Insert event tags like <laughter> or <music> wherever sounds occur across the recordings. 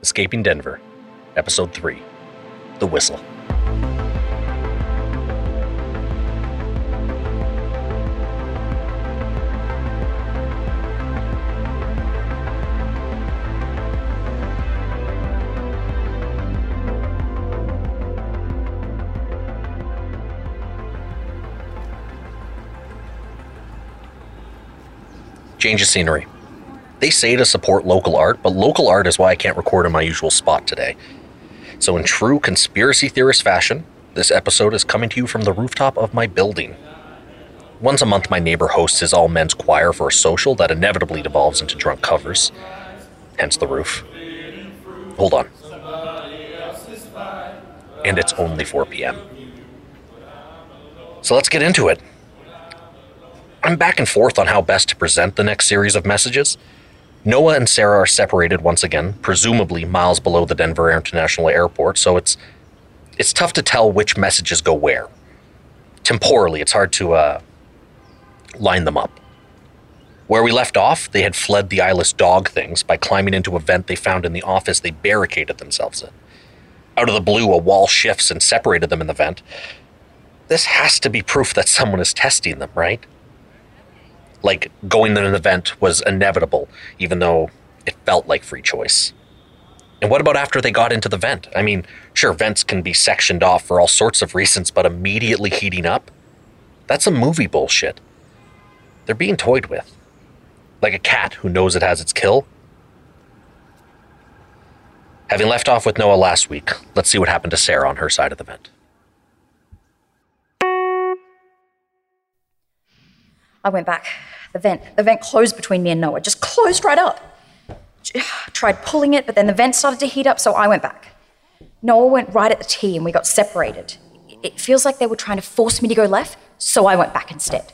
Escaping Denver, Episode 3 The Whistle. Change of scenery. They say to support local art, but local art is why I can't record in my usual spot today. So, in true conspiracy theorist fashion, this episode is coming to you from the rooftop of my building. Once a month, my neighbor hosts his all men's choir for a social that inevitably devolves into drunk covers, hence the roof. Hold on. And it's only 4 p.m. So let's get into it. I'm back and forth on how best to present the next series of messages. Noah and Sara are separated once again, presumably miles below the Denver International Airport, so it's it's tough to tell which messages go where. Temporally, it's hard to uh, line them up. Where we left off, they had fled the eyeless dog things by climbing into a vent they found in the office they barricaded themselves in. Out of the blue, a wall shifts and separated them in the vent. This has to be proof that someone is testing them, right? Like going to an event was inevitable, even though it felt like free choice. And what about after they got into the vent? I mean, sure, vents can be sectioned off for all sorts of reasons, but immediately heating up? That's some movie bullshit. They're being toyed with. Like a cat who knows it has its kill. Having left off with Noah last week, let's see what happened to Sara on her side of the vent. I went back. The vent, the vent closed between me and Noah, just closed right up. <sighs> Tried pulling it, but then the vent started to heat up, so I went back. Noah went right at the T and we got separated. It feels like they were trying to force me to go left, so I went back instead.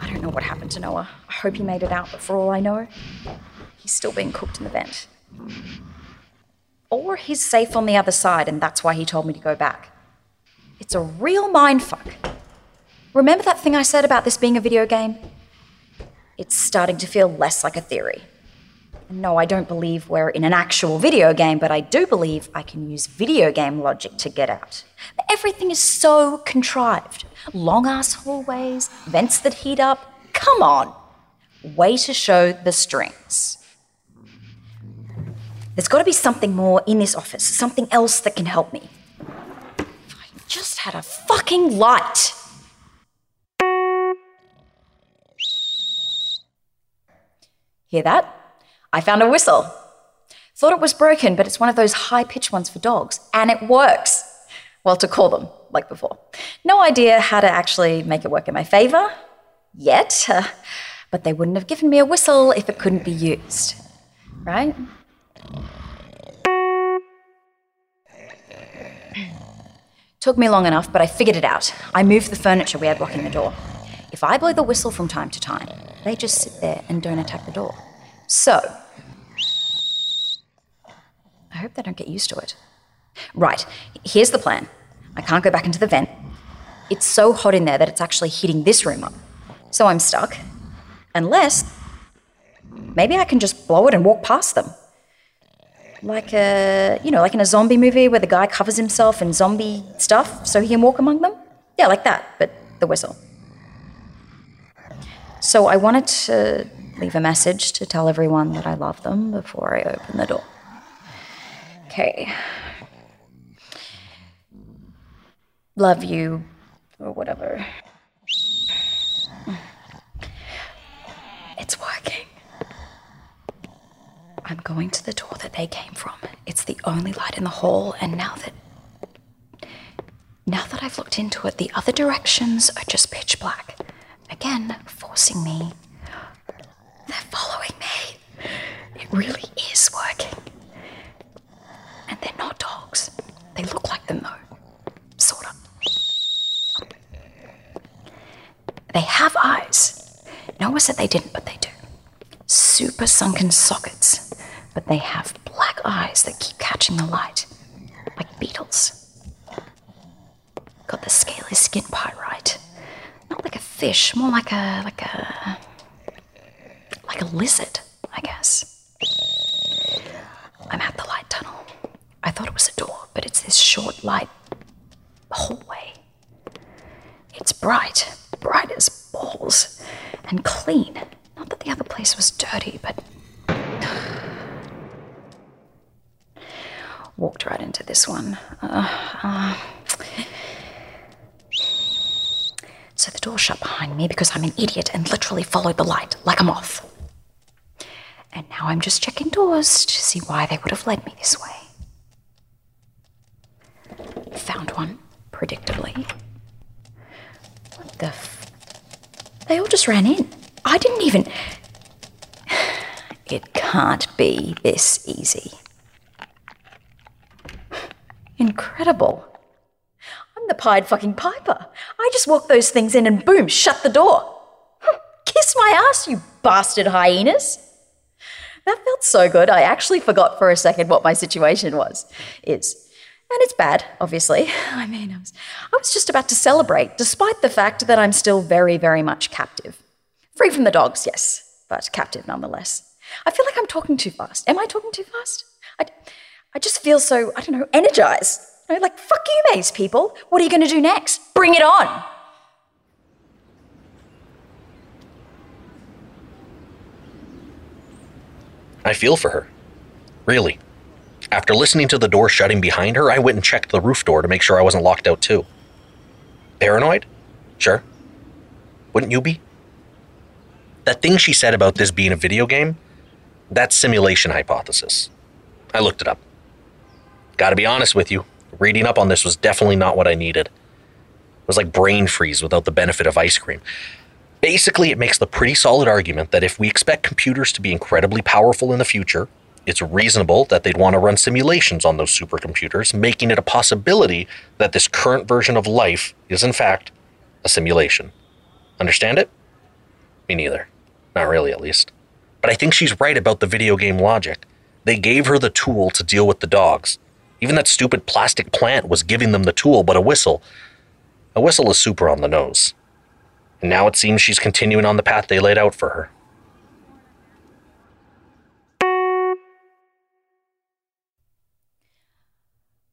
I don't know what happened to Noah. I hope he made it out, but for all I know, he's still being cooked in the vent. Or he's safe on the other side, and that's why he told me to go back. It's a real mindfuck. Remember that thing I said about this being a video game? It's starting to feel less like a theory. No, I don't believe we're in an actual video game, but I do believe I can use video game logic to get out. Everything is so contrived. Long ass hallways, vents that heat up. Come on. Way to show the strings. There's got to be something more in this office, something else that can help me. If I just had a fucking light. Hear that? I found a whistle. Thought it was broken, but it's one of those high pitched ones for dogs, and it works. Well, to call them, like before. No idea how to actually make it work in my favor yet, uh, <laughs> but they wouldn't have given me a whistle if it couldn't be used. Right? Took me long enough, but I figured it out. I moved the furniture we had blocking the door. If I blow the whistle from time to time, they just sit there and don't attack the door. So, I hope they don't get used to it. Right, here's the plan. I can't go back into the vent. It's so hot in there that it's actually heating this room up. So I'm stuck. Unless, maybe I can just blow it and walk past them. Like a, you know, like in a zombie movie where the guy covers himself in zombie stuff so he can walk among them? Yeah, like that, but the whistle. So I wanted to leave a message to tell everyone that I love them before I open the door. Okay. Love you, or whatever. It's working. I'm going to the door that they came from. It's the only light in the hall, and now that. Now that I've looked into it, the other directions are just pitch black again forcing me. They're following me. It really is working. And they're not dogs. They look like them though. Sort of. They have eyes. Noah said they didn't, but they do. Super sunken sockets. But they have black eyes that keep catching the light. Like beetles. Got the scaly skin part right. Not like a fish, more like a like a like a lizard, I guess. I'm at the light tunnel. I thought it was a door, but it's this short light hallway. It's bright, bright as balls, and clean. Not that the other place was dirty, but. <sighs> Walked right into this one. Uh. So the door shut behind me because I'm an idiot and literally followed the light like a moth. And now I'm just checking doors to see why they would have led me this way. Found one, predictably. What the f- They all just ran in. I didn't even. <sighs> It can't be this easy. Incredible. I'm the Pied fucking Piper. I just walked those things in and boom, shut the door. Hm, kiss my ass, you bastard hyenas. That felt so good. I actually forgot for a second what my situation was. Is. And it's bad, obviously. <laughs> I mean, I was, I was just about to celebrate, despite the fact that I'm still very, very much captive. Free from the dogs, yes, but captive nonetheless. I feel like I'm talking too fast. Am I talking too fast? I, I just feel so, I don't know, energized. Know, like, fuck you, maze people. What are you going to do next? Bring it on. I feel for her. Really. After listening to the door shutting behind her, I went and checked the roof door to make sure I wasn't locked out too. Paranoid? Sure. Wouldn't you be? That thing she said about this being a video game, that's simulation hypothesis. I looked it up. Gotta be honest with you, reading up on this was definitely not what I needed. It was like brain freeze without the benefit of ice cream. Basically, it makes the pretty solid argument that if we expect computers to be incredibly powerful in the future, it's reasonable that they'd want to run simulations on those supercomputers, making it a possibility that this current version of life is, in fact, a simulation. Understand it? Me neither. Not really, at least. But I think she's right about the video game logic. They gave her the tool to deal with the dogs. Even that stupid plastic plant was giving them the tool, but a whistle. A whistle is super on the nose. And now it seems she's continuing on the path they laid out for her.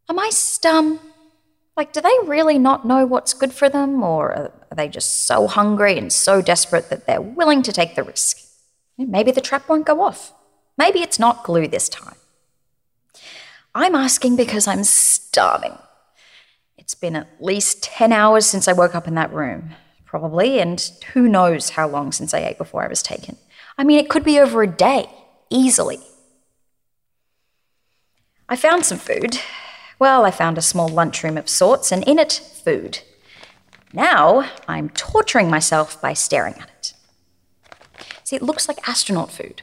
Am I stum? Like, do they really not know what's good for them, or are they just so hungry and so desperate that they're willing to take the risk? Maybe the trap won't go off. Maybe it's not glue this time. I'm asking because I'm starving. It's been at least 10 hours since I woke up in that room, probably, and who knows how long since I ate before I was taken. I mean, it could be over a day, easily. I found some food. Well, I found a small lunchroom of sorts, and in it, food. Now, I'm torturing myself by staring at it. See, it looks like astronaut food.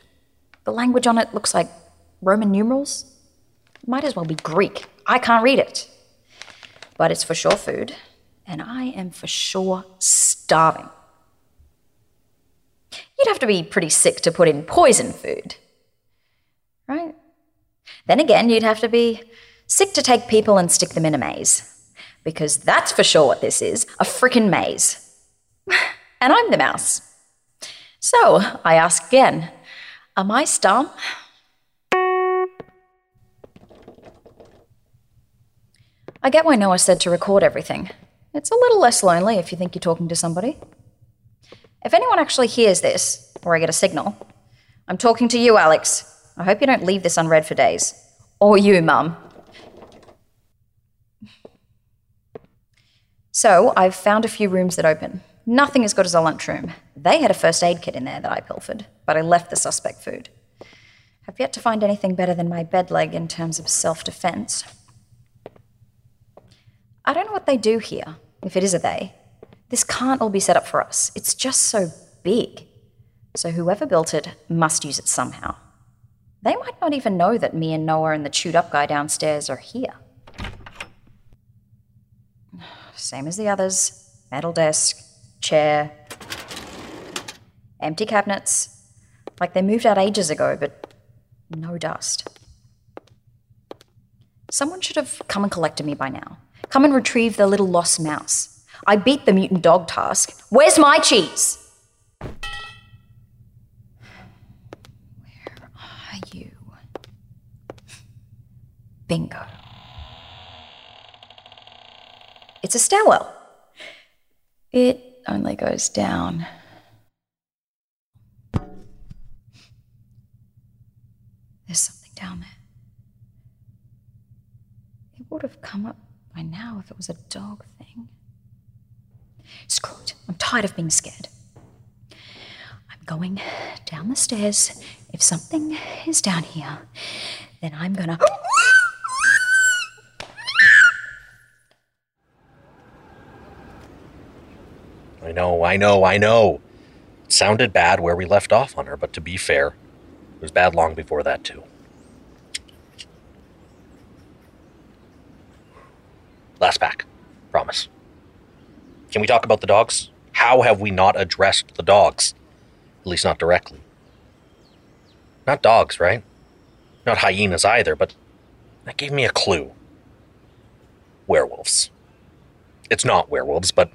The language on it looks like Roman numerals. Might as well be Greek. I can't read it. But it's for sure food, and I am for sure starving. You'd have to be pretty sick to put in poison food, right? Then again, you'd have to be sick to take people and stick them in a maze. Because that's for sure what this is a frickin' maze. <laughs> and I'm the mouse. So I ask again Am I stum? I get why Noah said to record everything. It's a little less lonely if you think you're talking to somebody. If anyone actually hears this, or I get a signal, I'm talking to you, Alex. I hope you don't leave this unread for days. Or you, Mum. So, I've found a few rooms that open. Nothing as good as a lunchroom. They had a first aid kit in there that I pilfered, but I left the suspect food. I've yet to find anything better than my bed leg in terms of self defense. I don't know what they do here, if it is a they. This can't all be set up for us. It's just so big. So whoever built it must use it somehow. They might not even know that me and Noah and the chewed up guy downstairs are here. Same as the others metal desk, chair, empty cabinets. Like they moved out ages ago, but no dust. Someone should have come and collected me by now. Come and retrieve the little lost mouse. I beat the mutant dog task. Where's my cheese? Where are you? Bingo. It's a stairwell. It only goes down. There's something down there. It would have come up by now if it was a dog thing. Screw it. I'm tired of being scared. I'm going down the stairs. If something is down here, then I'm gonna. I know, I know, I know. It sounded bad where we left off on her, but to be fair, it was bad long before that, too. Last pack. Promise. Can we talk about the dogs? How have we not addressed the dogs? At least not directly. Not dogs, right? Not hyenas either, but that gave me a clue. Werewolves. It's not werewolves, but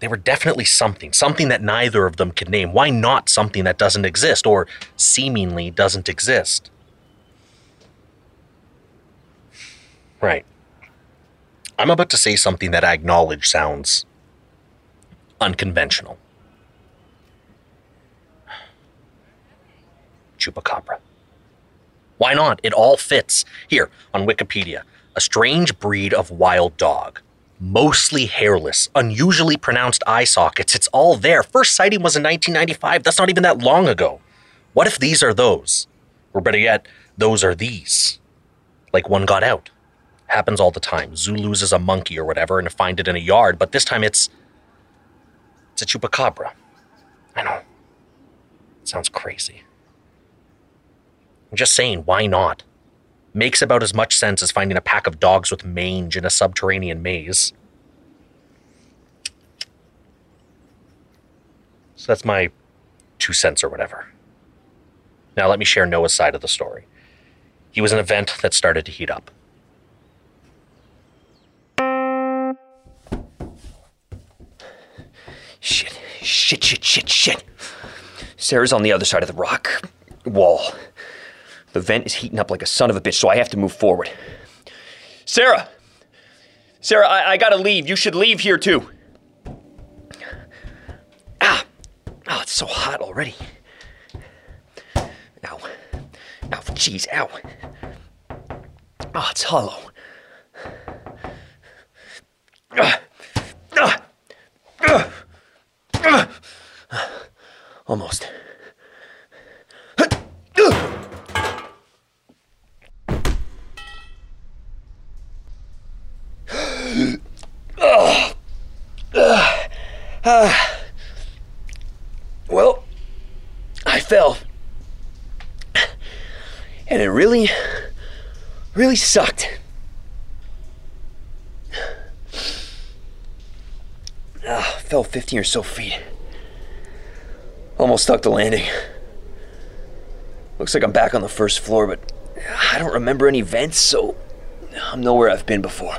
they were definitely something, something that neither of them could name. Why not something that doesn't exist or seemingly doesn't exist? Right. I'm about to say something that I acknowledge sounds unconventional. Chupacabra. Why not? It all fits. Here, on Wikipedia, a strange breed of wild dog. Mostly hairless, unusually pronounced eye sockets. It's all there. First sighting was in 1995. That's not even that long ago. What if these are those? Or better yet, those are these? Like one got out. Happens all the time. Zoo loses a monkey or whatever and find it in a yard, but this time it's. It's a chupacabra. I know. It sounds crazy. I'm just saying, why not? Makes about as much sense as finding a pack of dogs with mange in a subterranean maze. So that's my two cents or whatever. Now let me share Noah's side of the story. He was an event that started to heat up. Shit, shit, shit, shit, shit. Sara's on the other side of the rock wall. The vent is heating up like a son of a bitch, so I have to move forward. Sara! Sara, I, I gotta leave. You should leave here too. Ah! Oh, it's so hot already. Ow. Ow, jeez, ow. Oh, it's hollow. Ah. Ah. Ah. <sighs> Almost. <sighs> Well, I fell. And it really, really sucked. <sighs> Ah, fell 15 or so feet. Almost stuck the landing. Looks like I'm back on the first floor, but I don't remember any vents, so I'm nowhere I've been before.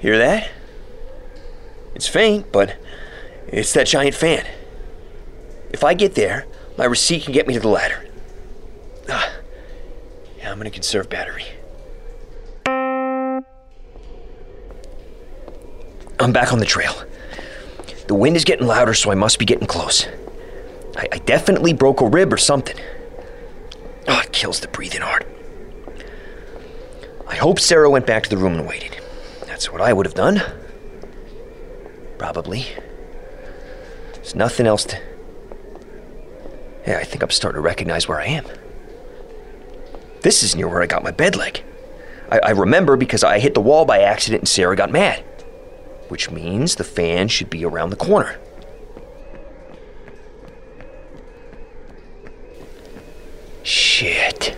Hear that? It's faint, but it's that giant fan. If I get there, my receipt can get me to the ladder. Ah, yeah, I'm gonna conserve battery. I'm back on the trail. The wind is getting louder, so I must be getting close. I, I definitely broke a rib or something. Oh, it kills the breathing hard. I hope Sara went back to the room and waited. That's what I would have done. Probably. There's nothing else to. Yeah, I think I'm starting to recognize where I am. This is near where I got my bed leg. I, I remember because I hit the wall by accident and Sara got mad which means the fan should be around the corner. Shit.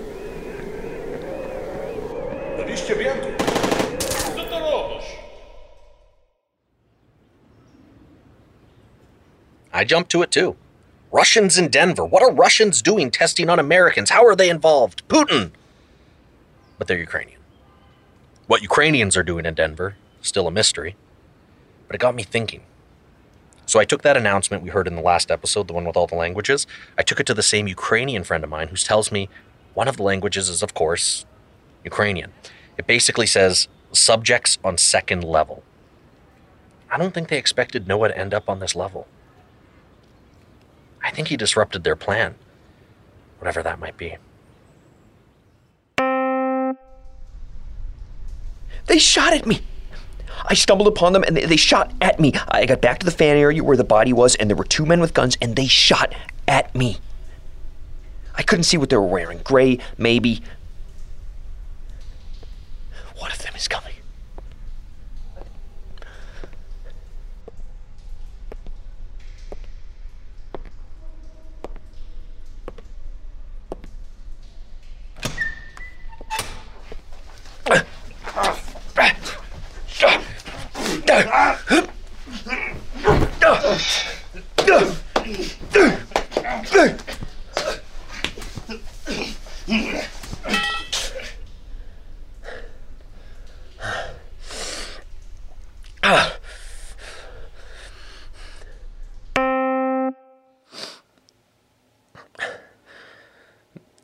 I jumped to it too. Russians in Denver. What are Russians doing testing on Americans? How are they involved? Putin! But they're Ukrainian. What Ukrainians are doing in Denver, still a mystery. But it got me thinking. So I took that announcement we heard in the last episode, the one with all the languages, I took it to the same Ukrainian friend of mine who tells me one of the languages is, of course, Ukrainian. It basically says subjects on second level. I don't think they expected Noah to end up on this level. I think he disrupted their plan, whatever that might be. They shot at me. I stumbled upon them and they, they shot at me. I got back to the fan area where the body was, and there were two men with guns, and they shot at me. I couldn't see what they were wearing. Gray, maybe. One of them is coming.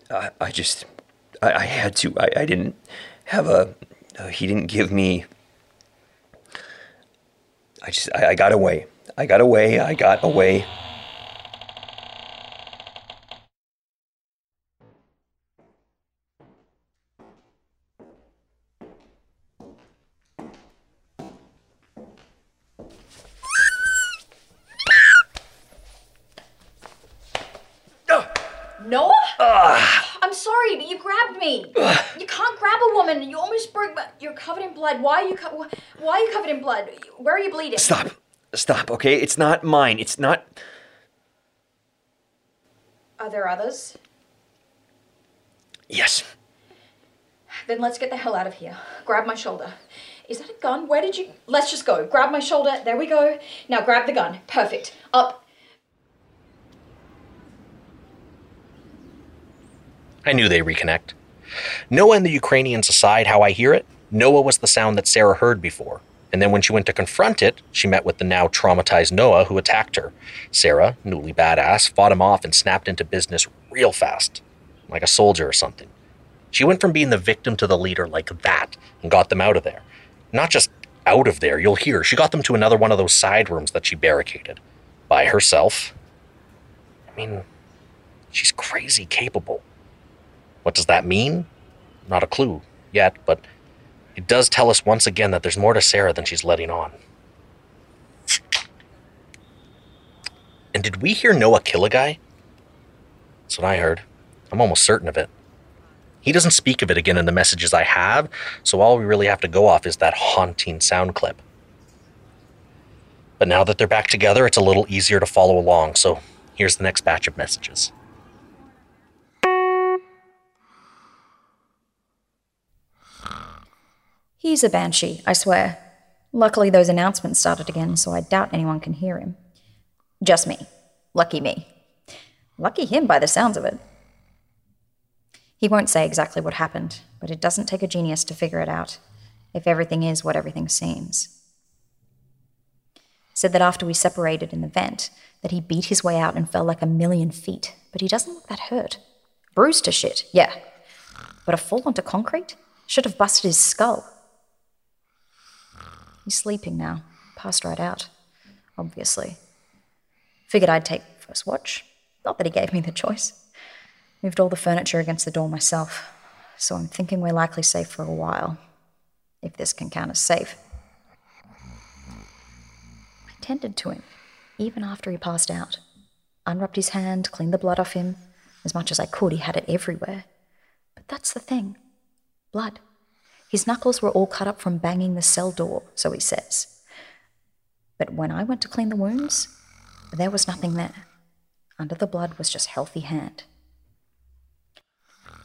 I, I just, I, I had to. I, I didn't have a. Uh, he didn't give me. I just, I, I got away. I got away. I got away. Noah? I'm sorry, but you grabbed me. You can't grab a woman. You almost broke my. You're covered in blood. Why are you co- Why are you covered in blood? Where are you bleeding? Stop. Stop, okay? It's not mine. It's not. Are there others? Yes. Then let's get the hell out of here. Grab my shoulder. Is that a gun? Where did you? Let's just go. Grab my shoulder. There we go. Now grab the gun. Perfect. Up. I knew they reconnect. Noah and the Ukrainians aside, how I hear it, Noah was the sound that Sara heard before. And then when she went to confront it, she met with the now traumatized Noah who attacked her. Sara, newly badass, fought him off and snapped into business real fast, like a soldier or something. She went from being the victim to the leader like that and got them out of there. Not just out of there, you'll hear. She got them to another one of those side rooms that she barricaded by herself. I mean, she's crazy capable. What does that mean? Not a clue yet, but it does tell us once again that there's more to Sara than she's letting on. And did we hear Noah kill a guy? That's what I heard. I'm almost certain of it. He doesn't speak of it again in the messages I have, so all we really have to go off is that haunting sound clip. But now that they're back together, it's a little easier to follow along, so here's the next batch of messages. He's a banshee, I swear. Luckily, those announcements started again, so I doubt anyone can hear him. Just me. Lucky me. Lucky him by the sounds of it. He won't say exactly what happened, but it doesn't take a genius to figure it out, if everything is what everything seems. Said that after we separated in the vent, that he beat his way out and fell like a million feet, but he doesn't look that hurt. Bruised to shit, yeah. But a fall onto concrete should have busted his skull. He's sleeping now, passed right out, obviously. Figured I'd take first watch. Not that he gave me the choice. Moved all the furniture against the door myself, so I'm thinking we're likely safe for a while, if this can count as safe. I tended to him, even after he passed out. Unwrapped his hand, cleaned the blood off him. As much as I could, he had it everywhere. But that's the thing blood. His knuckles were all cut up from banging the cell door, so he says. But when I went to clean the wounds, there was nothing there. Under the blood was just healthy hand.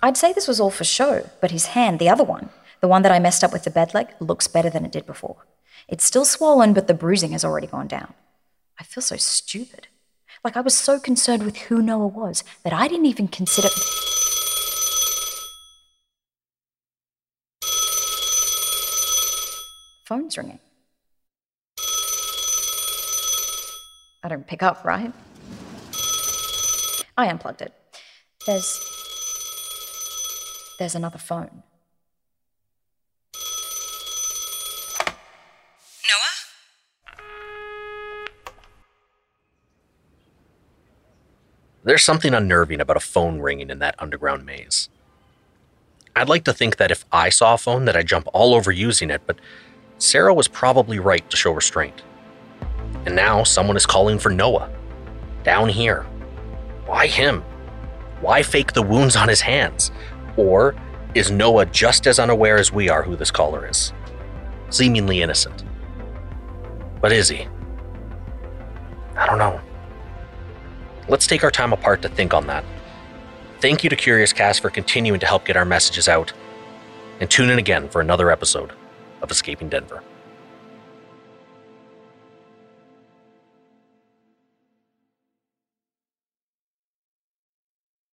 I'd say this was all for show, but his hand, the other one, the one that I messed up with the bed leg, looks better than it did before. It's still swollen, but the bruising has already gone down. I feel so stupid. Like I was so concerned with who Noah was that I didn't even consider. Phone's ringing. I don't pick up, right? I unplugged it. There's. There's another phone. Noah? There's something unnerving about a phone ringing in that underground maze. I'd like to think that if I saw a phone that I'd jump all over using it, but Sara was probably right to show restraint. And now someone is calling for Noah. Down here. Why him? Why fake the wounds on his hands? Or is Noah just as unaware as we are who this caller is? Seemingly innocent. But is he? I don't know. Let's take our time apart to think on that. Thank you to Curiouscast for continuing to help get our messages out. And tune in again for another episode of Escaping Denver.